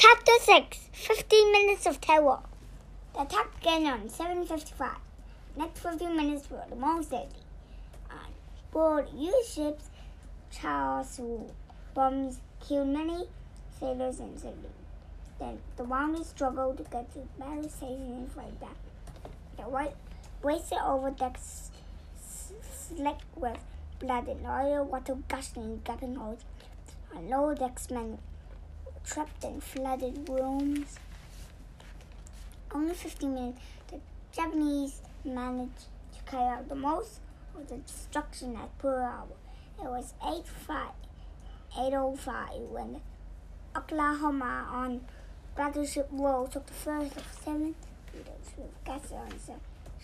Chapter 6 15 Minutes of Terror. The attack began on 7.55. Next 15 minutes were the most deadly. On board U.S. ships, Charles bombs killed many sailors and civilians. Then the Wounded struggled to get to the battle station and fight back. The white wasted over decks slick with blood and oil, water gushing in gaping holes. On lower decks, men trapped in flooded rooms. Only 15 minutes, the Japanese managed to carry out the most of the destruction at Pearl Harbor. It was 8.05 when the Oklahoma on Battleship Row took the first of seven torpedoes with gas on the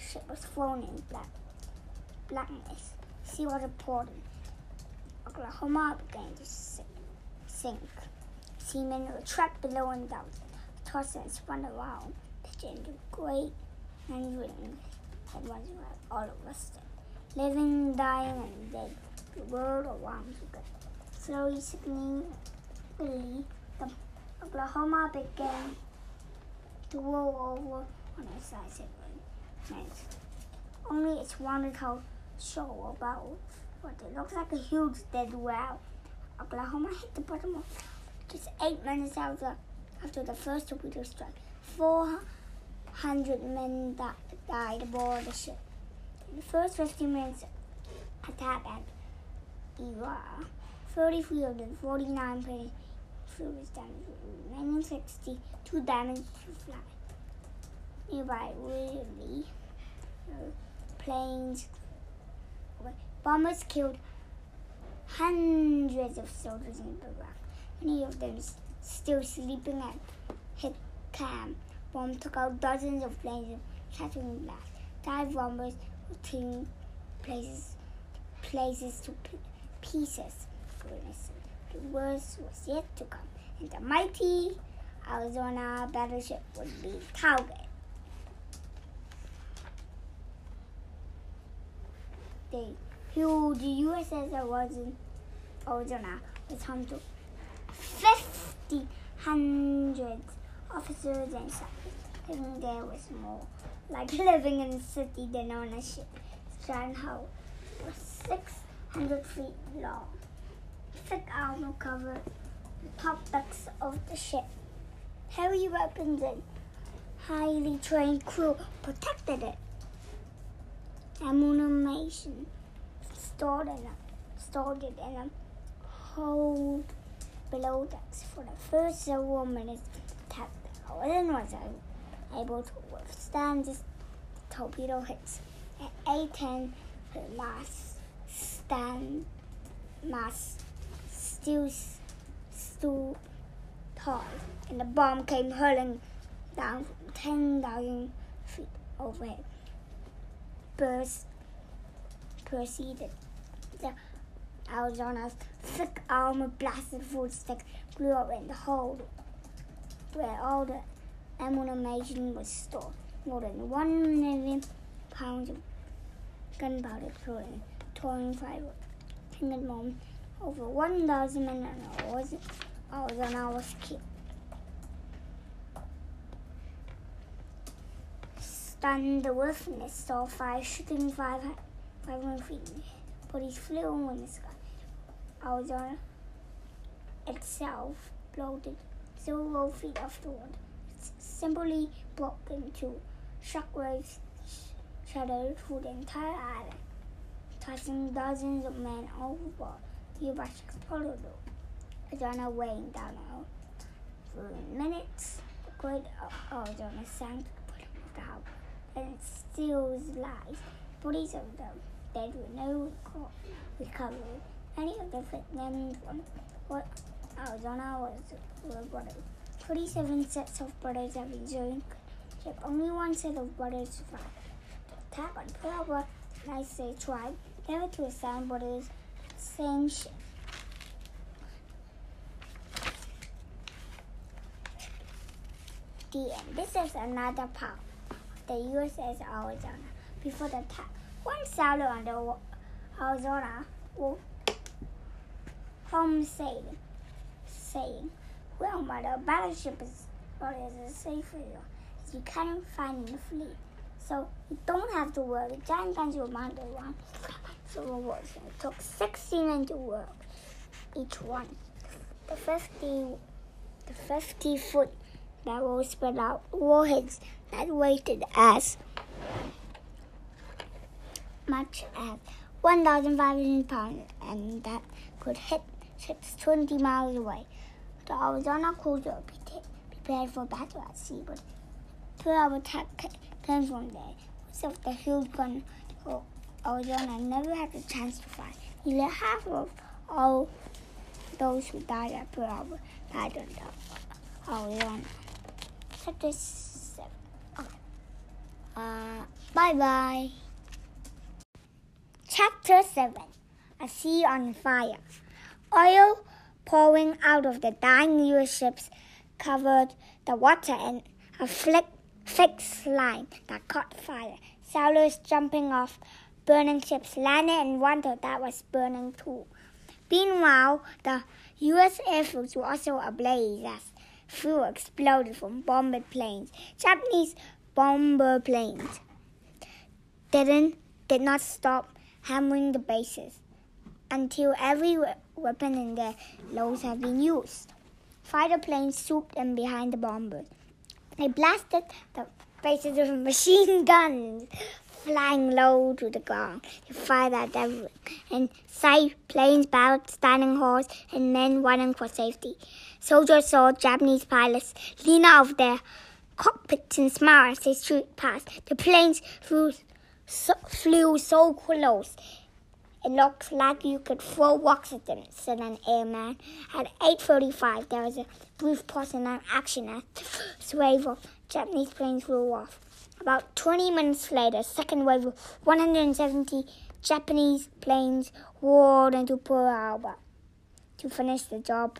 ship was thrown in black blackness. Seawater was in. Oklahoma began to sink seamen were trapped below and down, tossed and spun around, pitching into great and rings had once all of us living, dying, and dead. The world around us slowly sickening. the Oklahoma began to roll over on its side meant only its wanted hull show about what it looks like a huge dead whale. Oklahoma hit the bottom of just eight minutes after, after the first torpedo strike, 400 men died aboard the ship. In the first 15 minutes attack at Ewa, 33 of the 49 planes was damaged, remaining 62 damaged to. Nearby, really, uh, planes, bombers killed hundreds of soldiers in Iraq many of them still sleeping at hit camp. Bomb took out dozens of planes shattering glass. Dive bombers tearing places, places to pieces. Goodness, the worst was yet to come, and the mighty Arizona battleship would be target. The huge USS Arizona was home to fifty hundreds officers and staff. Living there was more like living in a city than on a ship. Strand was six hundred feet long. Thick armor covered the top decks of the ship. Heavy weapons and highly trained crew protected it. Ammunition stored in a stored it in a hold below decks for the first several minutes. Captain Alden was able to withstand the torpedo hits. At 8.10, the last stand mast still stood tall, and the bomb came hurling down from 10,000 feet overhead. Burst proceeded. The Arizona's thick armor blasted footstick blew up in the hold where all the ammunition was stored. More than one million pounds of gunpowder exploded, torn firewood. Tenant mom, over 1,000 men and I was Arizona was killed. Stunned, the wilderness saw fire shooting 500 feet. Bodies flew in the sky. Arizona itself floated several feet off the afterward. It's simply broke into shockwaves shattered through the entire island, tossing dozens of men overboard. The U-boat exploded. Arizona weighing down on for minutes. The great Arizona sank to the bottom of the harbor, and it still lies. Bodies of them dead with no recovery. Any of the one what Arizona was were brothers. Twenty-seven sets of brothers have been joined. Only one set of brothers survived. The attack on Harbor, the United tried never to assign brothers same ship. The end. This is another part of the USS Arizona. Before the attack, one on the Arizona home sailing, saying, Well, mother, battleship is oh, not as safe for you as you cannot find in the fleet. So you don't have to worry. Giant guns will mount one. So it took 16 men to work each one. The 50, the 50 foot barrel spread out warheads that weighted as much as 1,500 pounds and that could hit ships 20 miles away. The Arizona cruiser prepared for battle at sea, but Pearl attack came from there. Of the huge gun Arizona never had a chance to fight. Nearly half of all those who died at Pearl Harbor died on the Arizona. Chapter 7. Okay. Uh, bye bye. Chapter 7 A Sea on Fire. Oil pouring out of the dying US ships covered the water and a flick, thick slime that caught fire. Sailors jumping off burning ships landed and wondered that was burning too. Meanwhile, the U.S. Air Force also ablaze as fuel exploded from bombed planes. Japanese bomber planes didn't did not stop hammering the bases until every weapon in their loads had been used. Fighter planes swooped in behind the bombers. They blasted the bases with machine guns, flying low to the ground. They fired at everyone, and side planes, barracks, dining halls, and men running for safety. Soldiers saw Japanese pilots lean out of their cockpits and smile as they streaked past. The planes flew so, flew so close. It looked like you could throw rocks at them, said an airman. At 8.45, there was a brief pause in an action as the wave of Japanese planes flew off. About 20 minutes later, second wave of 170 Japanese planes roared into Pearl Harbor to finish the job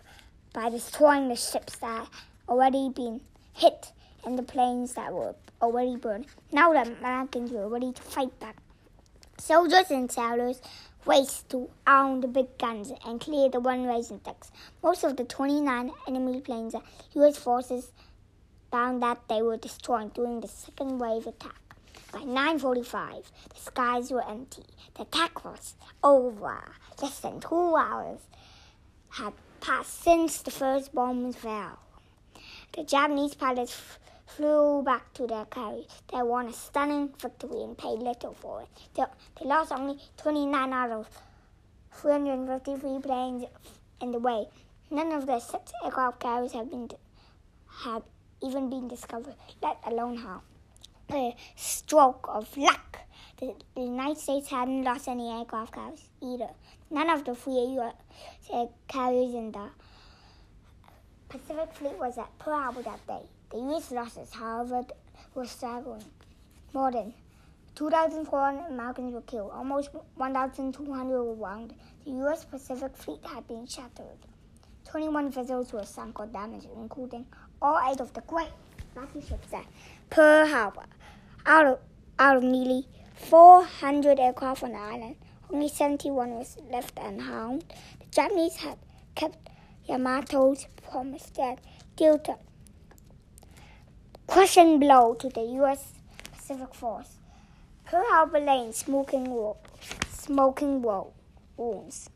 by destroying the ships that had already been hit and the planes that were already burned. Now the Americans were ready to fight back. Soldiers and sailors raced to arm the big guns and clear the runways and decks. Most of the 29 enemy planes that U.S. forces found that they were destroyed during the second wave attack. By 9.45, the skies were empty. The attack was over. Less than two hours had passed since the first bombs fell. The Japanese pilots flew back to their carriers. They won a stunning victory and paid little for it. They, they lost only 29 out of 353 planes in the way. None of the six aircraft carriers have been have even been discovered, let alone how. A stroke of luck. The, the United States hadn't lost any aircraft carriers either. None of the three U.S. Uh, carriers in the Pacific Fleet was at Pearl Harbor that day. The U.S. losses, however, were staggering. More than 2,400 Americans were killed. Almost 1,200 were wounded. The U.S. Pacific Fleet had been shattered. 21 vessels were sunk or damaged, including all eight of the great battleships at Pearl Harbor. Out of, out of nearly 400 aircraft on the island, only 71 was left unharmed. The Japanese had kept Yamamoto's promise that dealt a crushing blow to the U.S. Pacific Force. Harbor lay in smoking, wo- smoking wo- wounds.